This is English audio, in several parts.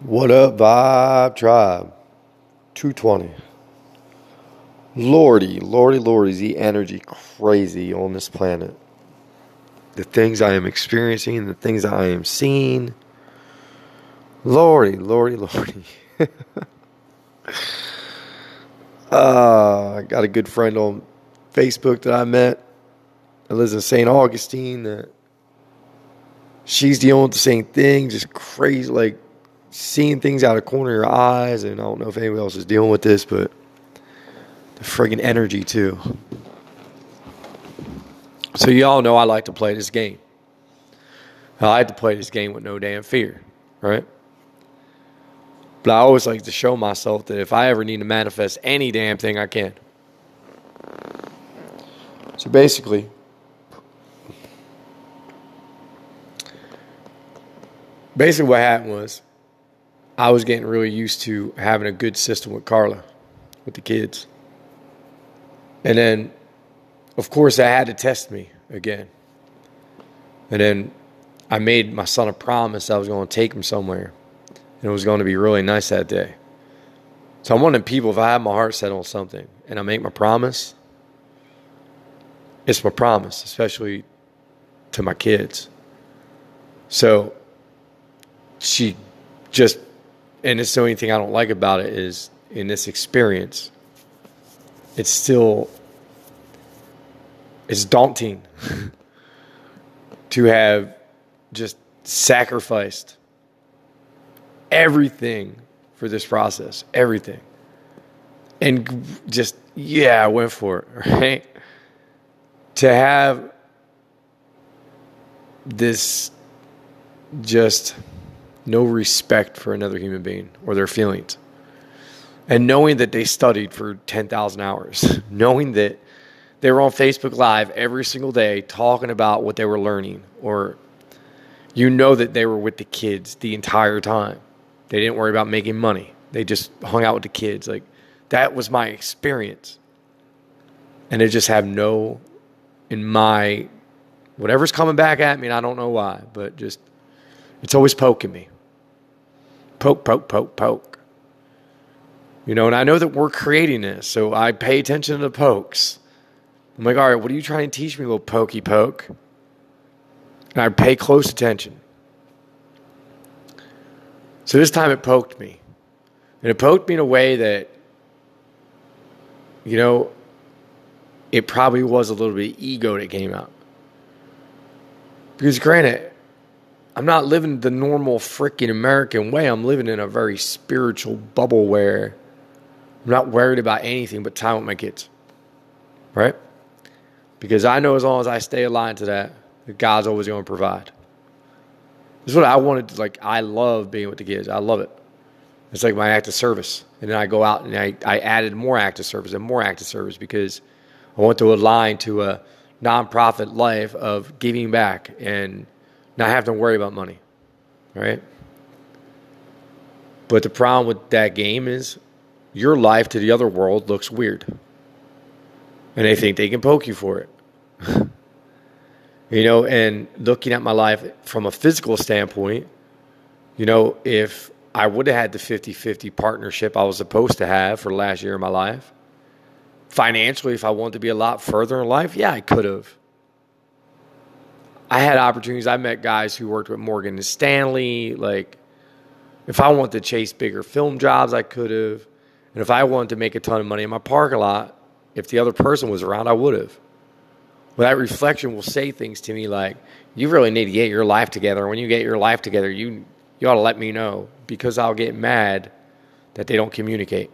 What up, Vibe Tribe? 220. Lordy, lordy, lordy, the energy crazy on this planet. The things I am experiencing, the things I am seeing. Lordy, lordy, lordy. uh, I got a good friend on Facebook that I met that lives in St. Augustine that she's dealing with the same thing, just crazy, like seeing things out of corner of your eyes. And I don't know if anybody else is dealing with this, but the friggin' energy too. So y'all know I like to play this game. I like to play this game with no damn fear, right? But I always like to show myself that if I ever need to manifest any damn thing, I can. So basically, basically what happened was I was getting really used to having a good system with Carla, with the kids. And then, of course, I had to test me again. And then I made my son a promise I was going to take him somewhere. And it was going to be really nice that day. So I'm one of the people, if I have my heart set on something and I make my promise, it's my promise, especially to my kids. So she just, and it's the only thing I don't like about it is in this experience, it's still, it's daunting to have just sacrificed everything for this process, everything. And just, yeah, I went for it, right? To have this just no respect for another human being or their feelings. And knowing that they studied for 10,000 hours, knowing that they were on Facebook Live every single day talking about what they were learning, or you know that they were with the kids the entire time. They didn't worry about making money, they just hung out with the kids. Like, that was my experience. And they just have no, in my, whatever's coming back at me, and I don't know why, but just, it's always poking me. Poke, poke, poke, poke. You know, and I know that we're creating this, so I pay attention to the pokes. I'm like, all right, what are you trying to teach me, little pokey poke? And I pay close attention. So this time it poked me. And it poked me in a way that, you know, it probably was a little bit ego that came out. Because granted, I'm not living the normal freaking American way. I'm living in a very spiritual bubble where I'm not worried about anything but time with my kids. Right? Because I know as long as I stay aligned to that, God's always going to provide. This is what I wanted to, like, I love being with the kids. I love it. It's like my act of service. And then I go out and I, I added more active service and more active service because I want to align to a nonprofit life of giving back and not having to worry about money, right? But the problem with that game is your life to the other world looks weird. And they think they can poke you for it. you know, and looking at my life from a physical standpoint, you know, if I would have had the 50 50 partnership I was supposed to have for the last year of my life, financially, if I wanted to be a lot further in life, yeah, I could have. I had opportunities. I met guys who worked with Morgan Stanley. Like, if I wanted to chase bigger film jobs, I could have. And if I wanted to make a ton of money in my parking lot, if the other person was around, I would have. But that reflection will say things to me like, "You really need to get your life together. When you get your life together, you you ought to let me know because I'll get mad that they don't communicate,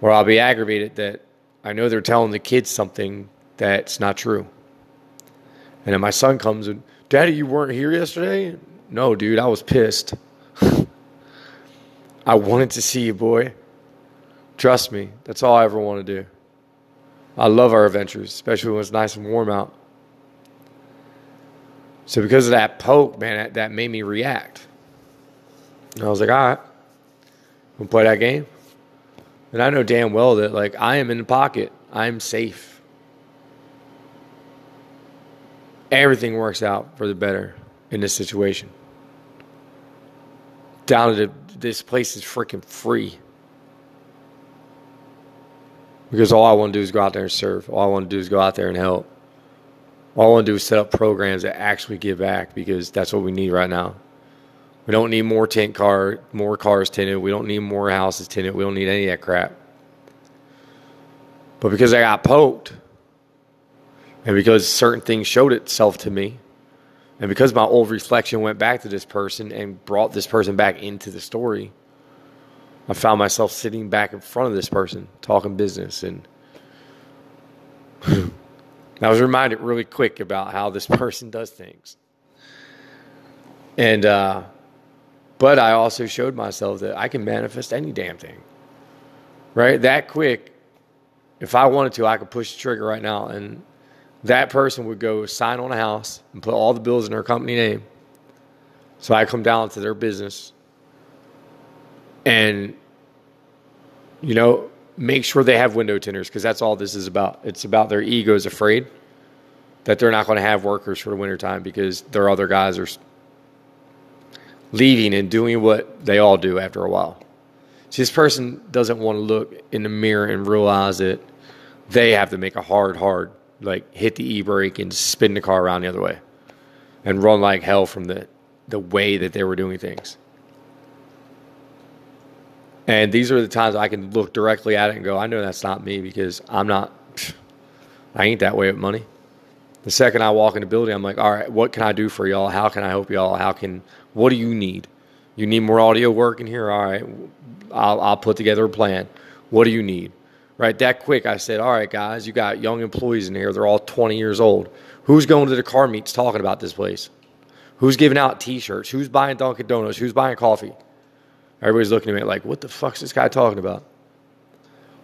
or I'll be aggravated that I know they're telling the kids something that's not true." And then my son comes and, Daddy, you weren't here yesterday? No, dude, I was pissed. I wanted to see you, boy. Trust me, that's all I ever want to do. I love our adventures, especially when it's nice and warm out. So because of that poke, man, that, that made me react. And I was like, all right, we'll play that game. And I know damn well that like I am in the pocket. I'm safe. Everything works out for the better in this situation. Down to the this place is freaking free. Because all I want to do is go out there and serve. All I want to do is go out there and help. All I want to do is set up programs that actually give back because that's what we need right now. We don't need more tent car, more cars tinted. We don't need more houses tinted. We don't need any of that crap. But because I got poked, and because certain things showed itself to me, and because my old reflection went back to this person and brought this person back into the story, I found myself sitting back in front of this person talking business. And I was reminded really quick about how this person does things. And, uh, but I also showed myself that I can manifest any damn thing. Right? That quick, if I wanted to, I could push the trigger right now and that person would go sign on a house and put all the bills in their company name. So I come down to their business and, you know, make sure they have window tinters because that's all this is about. It's about their egos afraid that they're not going to have workers for the wintertime because their other guys are leaving and doing what they all do after a while. So this person doesn't want to look in the mirror and realize that they have to make a hard, hard like hit the e brake and spin the car around the other way, and run like hell from the the way that they were doing things. And these are the times I can look directly at it and go, I know that's not me because I'm not, I ain't that way with money. The second I walk in the building, I'm like, all right, what can I do for y'all? How can I help y'all? How can, what do you need? You need more audio work in here? All right, I'll, I'll put together a plan. What do you need? Right? That quick, I said, all right, guys, you got young employees in here. They're all 20 years old. Who's going to the car meets talking about this place? Who's giving out T-shirts? Who's buying Dunkin' Donuts? Who's buying coffee? Everybody's looking at me like, what the fuck's this guy talking about?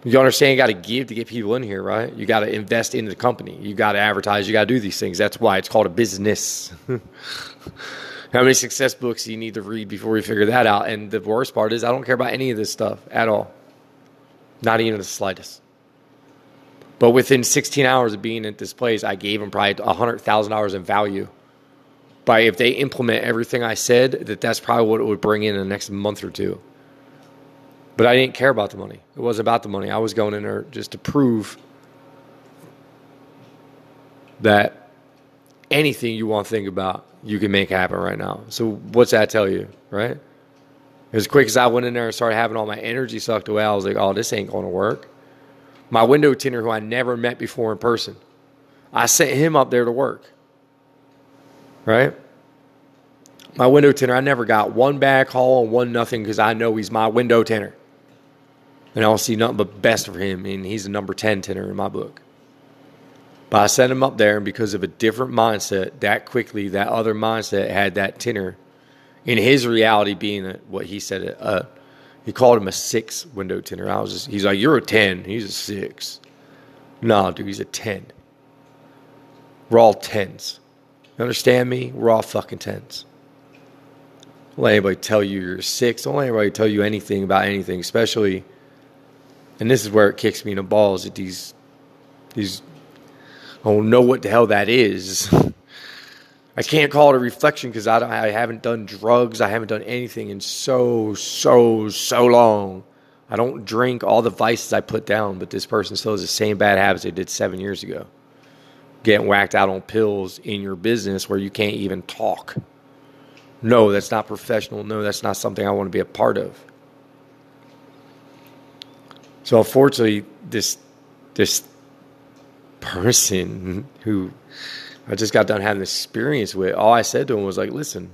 You understand? You got to give to get people in here, right? You got to invest into the company. You got to advertise. You got to do these things. That's why it's called a business. How many success books do you need to read before you figure that out? And the worst part is, I don't care about any of this stuff at all. Not even the slightest. But within 16 hours of being at this place, I gave them probably $100,000 in value. By if they implement everything I said, that that's probably what it would bring in, in the next month or two. But I didn't care about the money. It wasn't about the money. I was going in there just to prove that anything you want to think about, you can make happen right now. So what's that tell you, right? As quick as I went in there and started having all my energy sucked away, I was like, oh, this ain't going to work. My window tinter, who I never met before in person, I sent him up there to work. Right? My window tinter, I never got one bad call and one nothing because I know he's my window tinter. And I'll see nothing but best for him. And he's a number 10 tinter in my book. But I sent him up there, and because of a different mindset, that quickly, that other mindset had that tinter in his reality being a, what he said, uh, he called him a six window tinter. I was just, he's like, you're a 10. He's a six. Nah, dude, he's a 10. We're all 10s. You understand me? We're all fucking 10s. Don't let anybody tell you you're a six. Don't let anybody tell you anything about anything, especially, and this is where it kicks me in the balls that these, these, I don't know what the hell that is. I can't call it a reflection because I, I haven't done drugs. I haven't done anything in so, so, so long. I don't drink all the vices I put down, but this person still has the same bad habits they did seven years ago. Getting whacked out on pills in your business where you can't even talk. No, that's not professional. No, that's not something I want to be a part of. So unfortunately, this this person who I just got done having this experience with. All I said to him was like, listen,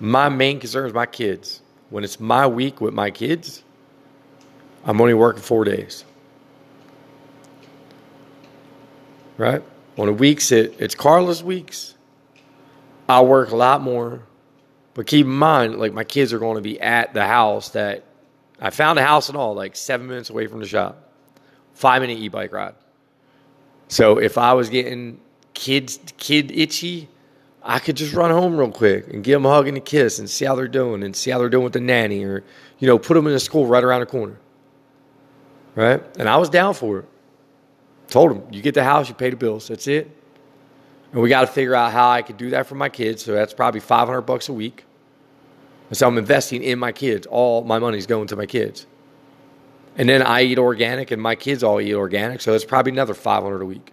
my main concern is my kids. When it's my week with my kids, I'm only working four days. Right? On the weeks it, it's Carla's weeks, I work a lot more. But keep in mind, like my kids are going to be at the house that I found a house and all, like seven minutes away from the shop. Five minute e bike ride. So if I was getting kids kid itchy, I could just run home real quick and give them a hug and a kiss and see how they're doing and see how they're doing with the nanny or you know put them in a school right around the corner. Right, and I was down for it. Told them, you get the house, you pay the bills. That's it. And we got to figure out how I could do that for my kids. So that's probably 500 bucks a week. So I'm investing in my kids. All my money's going to my kids. And then I eat organic and my kids all eat organic. So it's probably another 500 a week.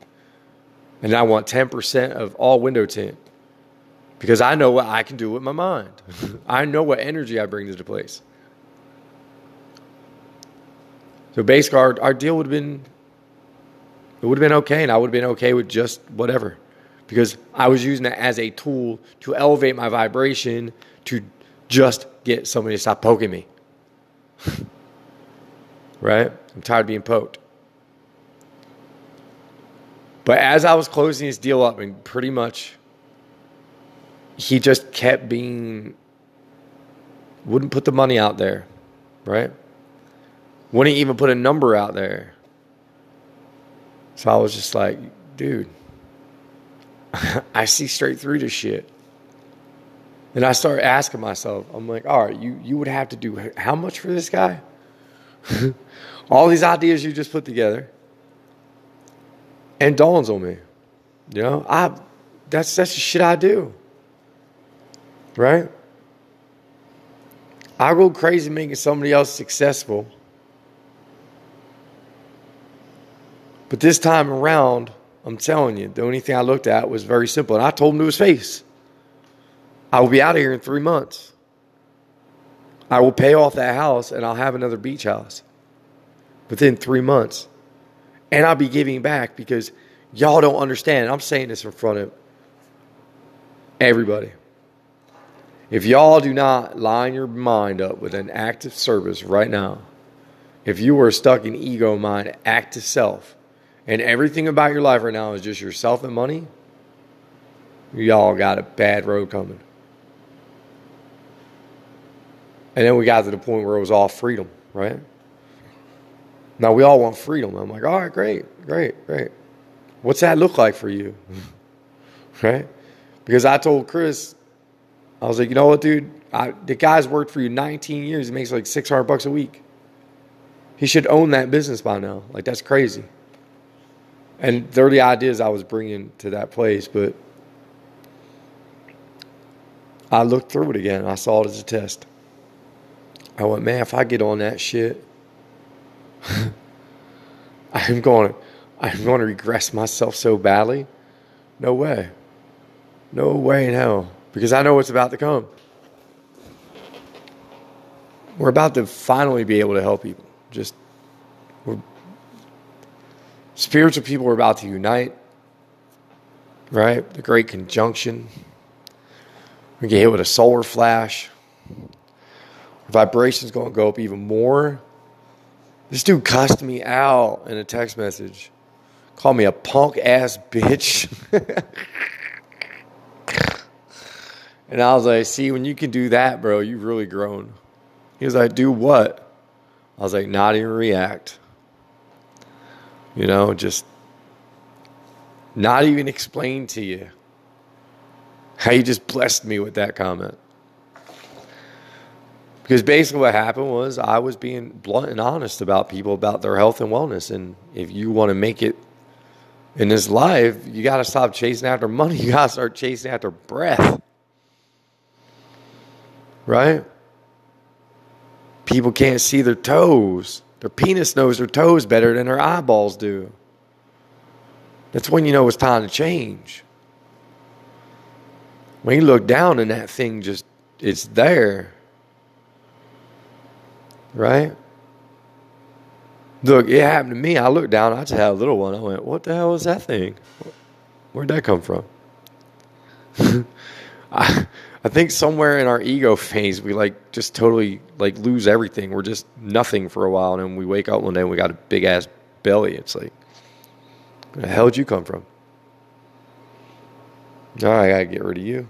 And I want 10% of all window tint because I know what I can do with my mind. I know what energy I bring to the place. So basically, our, our deal would have been, it would have been okay, and I would have been okay with just whatever because I was using it as a tool to elevate my vibration to just get somebody to stop poking me. right? I'm tired of being poked. But as I was closing this deal up, and pretty much he just kept being, wouldn't put the money out there, right? Wouldn't even put a number out there. So I was just like, dude, I see straight through this shit. And I started asking myself, I'm like, all right, you, you would have to do how much for this guy? All these ideas you just put together. And dawns on me. You know, I that's that's the shit I do. Right? I go crazy making somebody else successful. But this time around, I'm telling you, the only thing I looked at was very simple. And I told him to his face I will be out of here in three months. I will pay off that house and I'll have another beach house within three months. And I'll be giving back because y'all don't understand. I'm saying this in front of everybody. If y'all do not line your mind up with an active service right now, if you are stuck in ego mind, active self, and everything about your life right now is just yourself and money, y'all got a bad road coming. And then we got to the point where it was all freedom, right? Now we all want freedom. I'm like, all right, great, great, great. What's that look like for you? right? Because I told Chris, I was like, you know what, dude? I, the guy's worked for you 19 years. He makes like 600 bucks a week. He should own that business by now. Like, that's crazy. And they're the ideas I was bringing to that place, but I looked through it again. I saw it as a test. I went, man, if I get on that shit, I'm going, I'm going to regress myself so badly. No way. No way in hell. Because I know what's about to come. We're about to finally be able to help people. Just, we're Spiritual people are about to unite, right? The great conjunction. We get hit with a solar flash. Vibration's going to go up even more. This dude cussed me out in a text message. Called me a punk ass bitch. and I was like, see, when you can do that, bro, you've really grown. He was like, do what? I was like, not even react. You know, just not even explain to you how you just blessed me with that comment. Because basically, what happened was I was being blunt and honest about people about their health and wellness. And if you want to make it in this life, you got to stop chasing after money. You got to start chasing after breath. Right? People can't see their toes. Their penis knows their toes better than their eyeballs do. That's when you know it's time to change. When you look down and that thing just, it's there. Right? Look, it happened to me. I looked down, I just had a little one. I went, what the hell is that thing? Where'd that come from? I, I think somewhere in our ego phase, we like just totally like lose everything. We're just nothing for a while, and then we wake up one day and we got a big ass belly. It's like, where the hell did you come from? All right, I gotta get rid of you.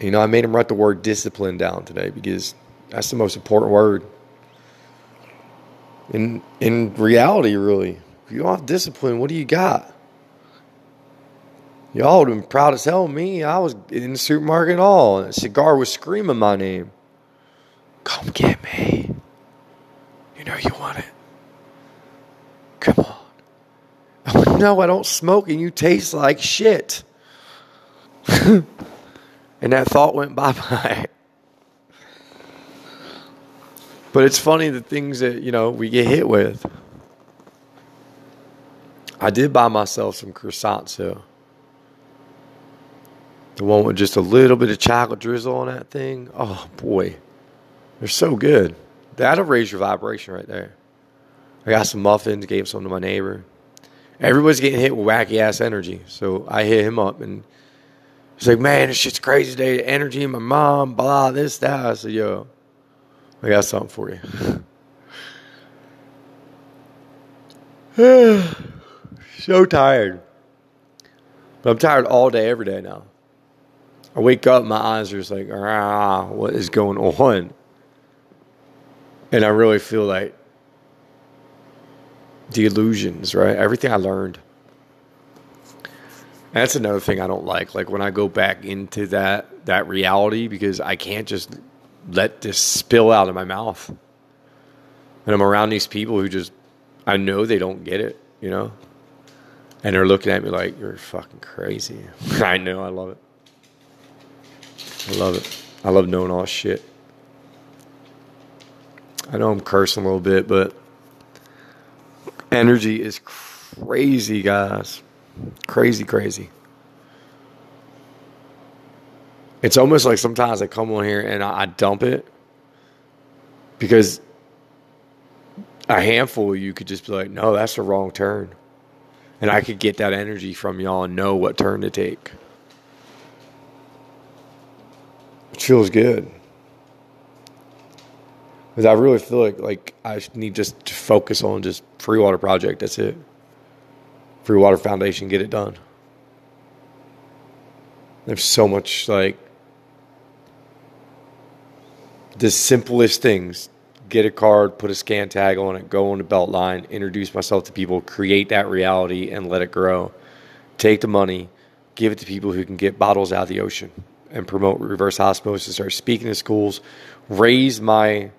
You know, I made him write the word discipline down today because that's the most important word. In in reality, really, if you don't have discipline, what do you got? Y'all would have been proud as hell of me. I was in the supermarket and all. And a cigar was screaming my name. Come get me. You know you want it. Come on. No, I don't smoke and you taste like shit. And that thought went bye bye. but it's funny the things that, you know, we get hit with. I did buy myself some croissants though. The one with just a little bit of chocolate drizzle on that thing. Oh boy. They're so good. That'll raise your vibration right there. I got some muffins, gave some to my neighbor. Everybody's getting hit with wacky ass energy. So I hit him up and he's like, Man, this shit's crazy today. Energy, my mom, blah, this, that. I said, Yo, I got something for you. so tired. But I'm tired all day, every day now. I wake up, my eyes are just like, ah, what is going on? And I really feel like the illusions, right? Everything I learned. That's another thing I don't like. Like when I go back into that that reality because I can't just let this spill out of my mouth. And I'm around these people who just I know they don't get it, you know? And they're looking at me like, You're fucking crazy. I know, I love it. I love it. I love knowing all shit. I know I'm cursing a little bit, but energy is crazy, guys. Crazy, crazy. It's almost like sometimes I come on here and I, dump it because a handful of you could just be like, no, that's the wrong turn. And I could get that energy from y'all and know what turn to take. It feels good. Because I really feel like like I need just to focus on just free water project. That's it. Free water foundation, get it done. There's so much like the simplest things. Get a card, put a scan tag on it, go on the belt line, introduce myself to people, create that reality and let it grow. Take the money, give it to people who can get bottles out of the ocean and promote reverse osmosis, start speaking to schools, raise my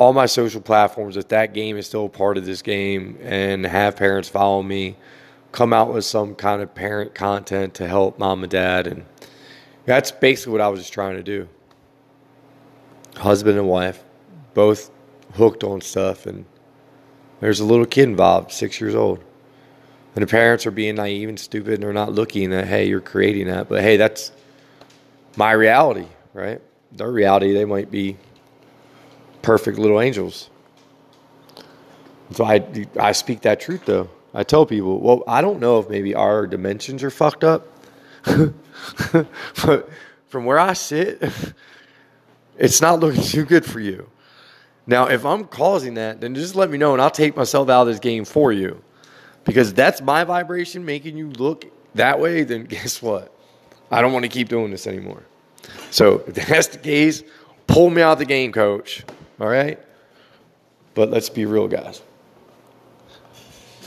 all my social platforms if that game is still part of this game and have parents follow me come out with some kind of parent content to help mom and dad. And that's basically what i was just trying to do. Husband and wife both hooked on stuff. And there's a little kid involved six years old. And the parents are being naive and stupid and they're not looking at hey you're creating that. But hey that's my reality right? Their reality they might be perfect little angels. So I, I speak that truth though. I tell people, well, I don't know if maybe our dimensions are fucked up, but from where I sit, it's not looking too good for you. Now, if I'm causing that, then just let me know and I'll take myself out of this game for you. Because that's my vibration making you look that way, then guess what? I don't want to keep doing this anymore. So if that's the case, pull me out of the game, coach. All right? But let's be real, guys.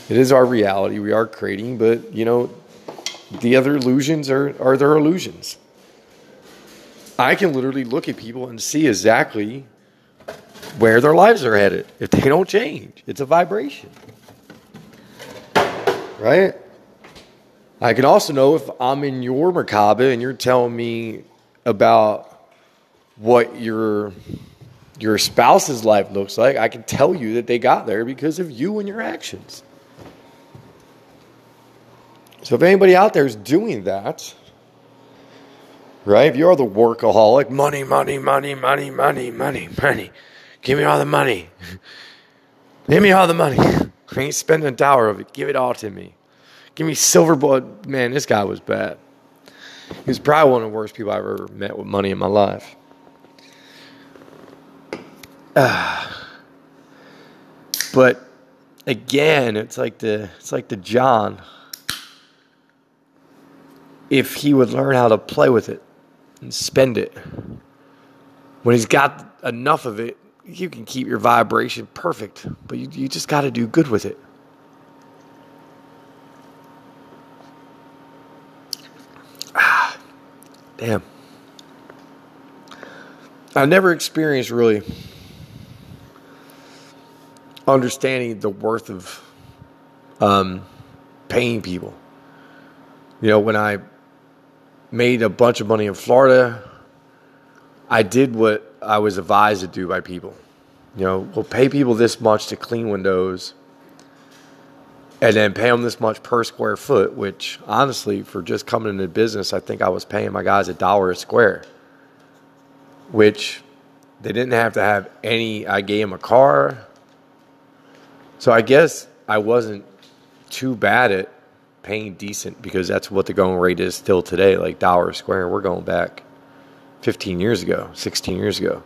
It is our reality. We are creating, but, you know, the other illusions are, are their illusions. I can literally look at people and see exactly where their lives are headed if they don't change. It's a vibration. Right? I can also know if I'm in your Merkaba and you're telling me about what your your spouse's life looks like, I can tell you that they got there because of you and your actions. So if anybody out there is doing that, right? If you're the workaholic, money, money, money, money, money, money, money. Give me all the money. Give me all the money. I ain't spending a dollar of it. Give it all to me. Give me silver blood. Man, this guy was bad. He was probably one of the worst people I've ever met with money in my life. Uh, but again, it's like the it's like the John. If he would learn how to play with it and spend it, when he's got enough of it, you can keep your vibration perfect. But you, you just got to do good with it. Ah, damn. I've never experienced really understanding the worth of um, paying people. You know, when I made a bunch of money in Florida. I did what I was advised to do by people. You know, we'll pay people this much to clean windows and then pay them this much per square foot, which honestly, for just coming into business, I think I was paying my guys a dollar a square, which they didn't have to have any. I gave them a car. So I guess I wasn't too bad at paying decent because that's what the going rate is still today, like dollar square. We're going back 15 years ago, 16 years ago.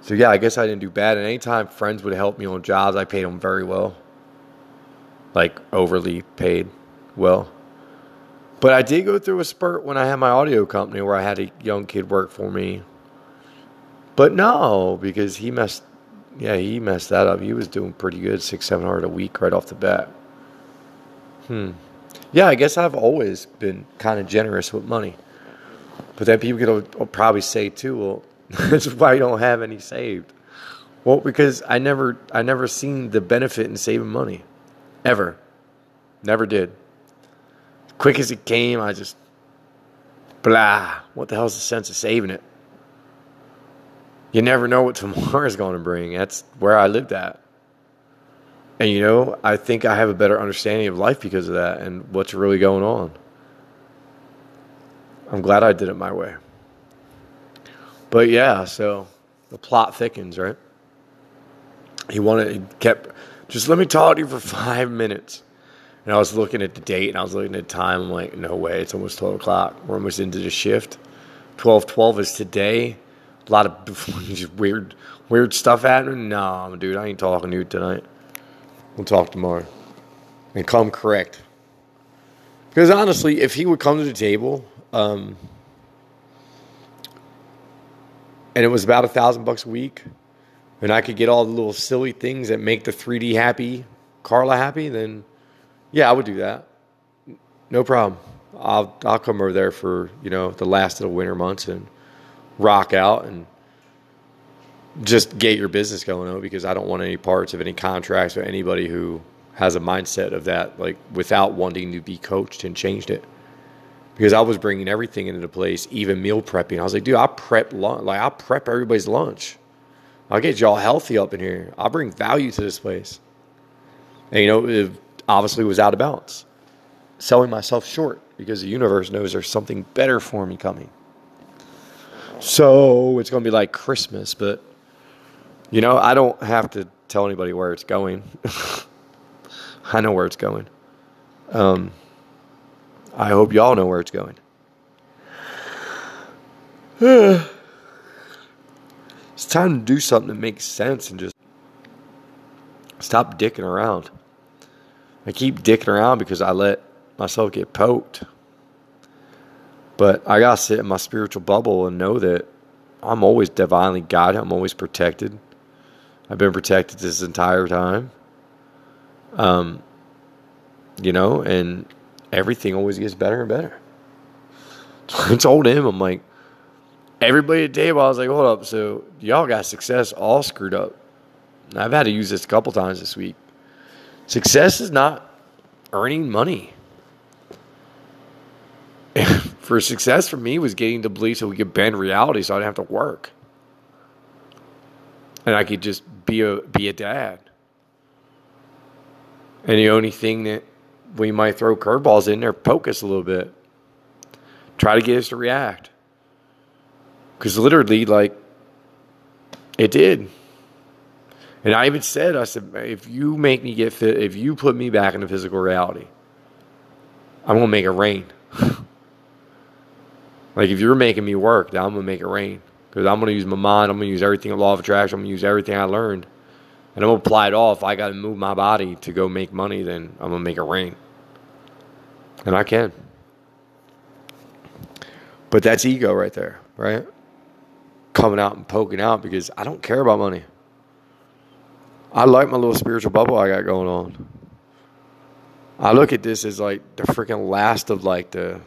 So yeah, I guess I didn't do bad. And anytime friends would help me on jobs, I paid them very well, like overly paid well. But I did go through a spurt when I had my audio company where I had a young kid work for me. But no, because he messed, yeah, he messed that up. He was doing pretty good, six, seven hundred a week right off the bat. Hmm. Yeah, I guess I've always been kind of generous with money. But then people could probably say too, well, That's why I don't have any saved. Well, because I never I never seen the benefit in saving money. Ever. Never did. Quick as it came, I just blah. What the hell's the sense of saving it? You never know what tomorrow's going to bring. That's where I lived at. And you know, I think I have a better understanding of life because of that and what's really going on. I'm glad I did it my way. But yeah, so the plot thickens, right? He wanted, he kept, just let me talk to you for five minutes. And I was looking at the date and I was looking at the time. I'm like, no way, it's almost 12 o'clock. We're almost into the shift. 12 12 is today. A lot of just weird, weird stuff happening. No, dude, I ain't talking to you tonight. We'll talk tomorrow. And come correct. Because honestly, if he would come to the table, um, and it was about a thousand bucks a week, and I could get all the little silly things that make the 3D happy, Carla happy, then yeah, I would do that. No problem. I'll I'll come over there for you know the last of the winter months and rock out and just get your business going on because I don't want any parts of any contracts or anybody who has a mindset of that like without wanting to be coached and changed it because I was bringing everything into the place, even meal prepping. I was like, dude, I prep lunch. Like, I prep everybody's lunch. I'll get y'all healthy up in here. I'll bring value to this place. And, you know, it obviously was out of balance. Selling myself short because the universe knows there's something better for me coming. So it's going to be like Christmas, but, you know, I don't have to tell anybody where it's going. I know where it's going. Um, I hope y'all know where it's going. it's time to do something that makes sense and just stop dicking around. I keep dicking around because I let myself get poked. But I got to sit in my spiritual bubble and know that I'm always divinely guided. I'm always protected. I've been protected this entire time. Um, you know, and everything always gets better and better. I told him, I'm like, everybody at the table, I was like, hold up, so y'all got success all screwed up. I've had to use this a couple times this week. Success is not earning money. For success for me was getting to believe so we could bend reality so I didn't have to work. And I could just be a be a dad. And the only thing that we might throw curveballs in there, poke us a little bit, try to get us to react. Because literally, like, it did. And I even said, I said, if you make me get fit, if you put me back into physical reality, I'm to make it rain. like, if you're making me work, then I'm to make it rain. Because I'm to use my mind. I'm to use everything, law of attraction. I'm to use everything I learned. And I'm to apply it all. If I got to move my body to go make money, then I'm to make it rain. And I can. But that's ego right there, right? Coming out and poking out because I don't care about money. I like my little spiritual bubble I got going on. I look at this as like the freaking last of like the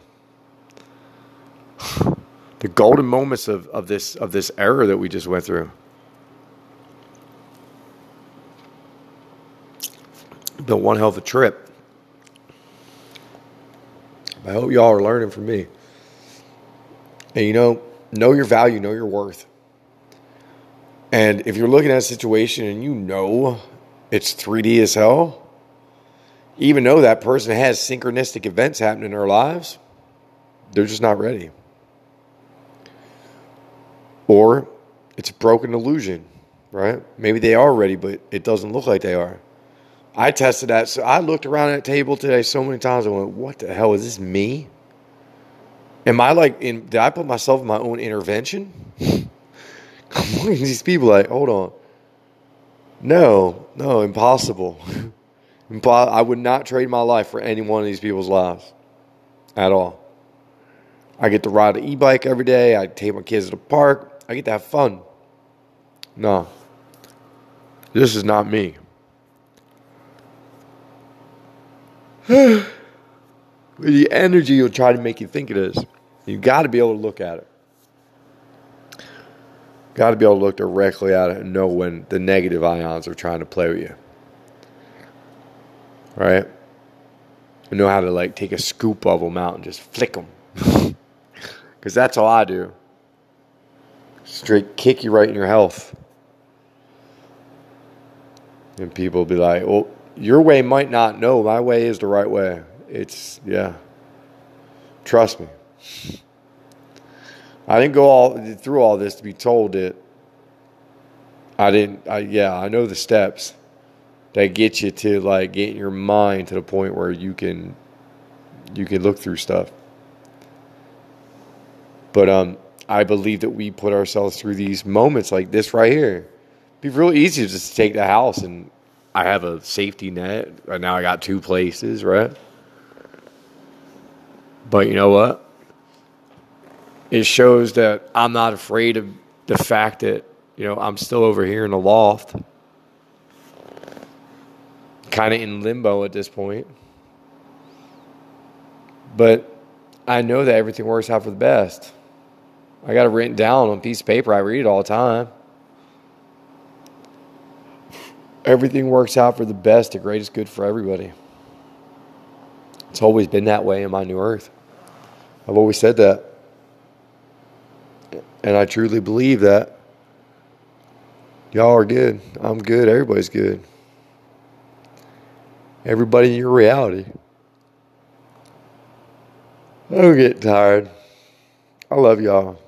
the golden moments of, of this of this era that we just went through. Been one hell of a trip. I hope y'all are learning from me. And you know, know your value, know your worth. And if you're looking at a situation and you know it's 3D as hell, even though that person has synchronistic events happening in their lives, they're just not ready. Or it's a broken illusion, right? Maybe they are ready, but it doesn't look like they are. I tested that. So I looked around that table today so many times. I went, "What the hell is this? Me? Am I like in? Did I put myself in my own intervention?" These people like, "Hold on, no, no, impossible." I would not trade my life for any one of these people's lives at all. I get to ride an e-bike every day. I take my kids to the park. I get to have fun. No, this is not me. the energy will try to make you think it is. You got to be able to look at it. Got to be able to look directly at it and know when the negative ions are trying to play with you. Right? And know how to like take a scoop of them out and just flick them. Because that's all I do. Straight kick you right in your health. And people be like, well, your way might not know. My way is the right way. It's, yeah. Trust me. I didn't go all through all this to be told that I didn't, I, yeah, I know the steps that get you to like get your mind to the point where you can, you can look through stuff. But um, I believe that we put ourselves through these moments like this right here. It'd be real easy to just take the house and I have a safety net. Right now I got two places, right? But you know what? It shows that I'm not afraid of the fact that, you know, I'm still over here in the loft. Kind of in limbo at this point. But I know that everything works out for the best. I got it written down on a piece of paper. I read it all the time. everything works out for the best, the greatest good for everybody. It's always been that way in my new earth. I've always said that. And I truly believe that. Y'all are good. I'm good. Everybody's good. Everybody in your reality. I don't get tired. I love y'all.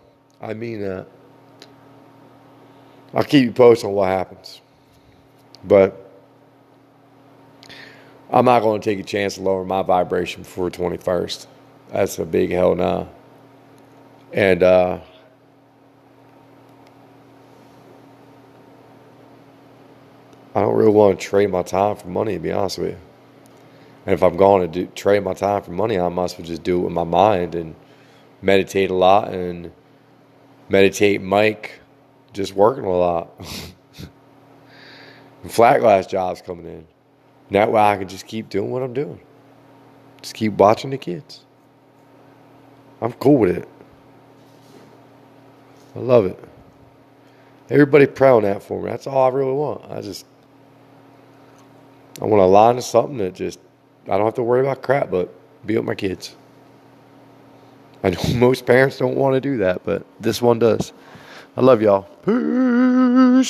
I mean that. I'll keep you posted on what happens. But I'm not going to take a chance to lower my vibration before 21st. That's a big hell no. And uh, I don't really want to trade my time for money, to be honest with you. And if I'm going to do, trade my time for money, I must well just do it with my mind and meditate a lot and meditate Mike just working a lot. flat glass jobs coming in. That way I can just keep doing what I'm doing. Just keep watching the kids. I'm cool with it. I love it. Everybody proud on that for me. That's all I really want. I just I want to align to something that just I don't have to worry about crap, but be with my kids. I know most parents don't want to do that, but this one does. I love y'all. Peace.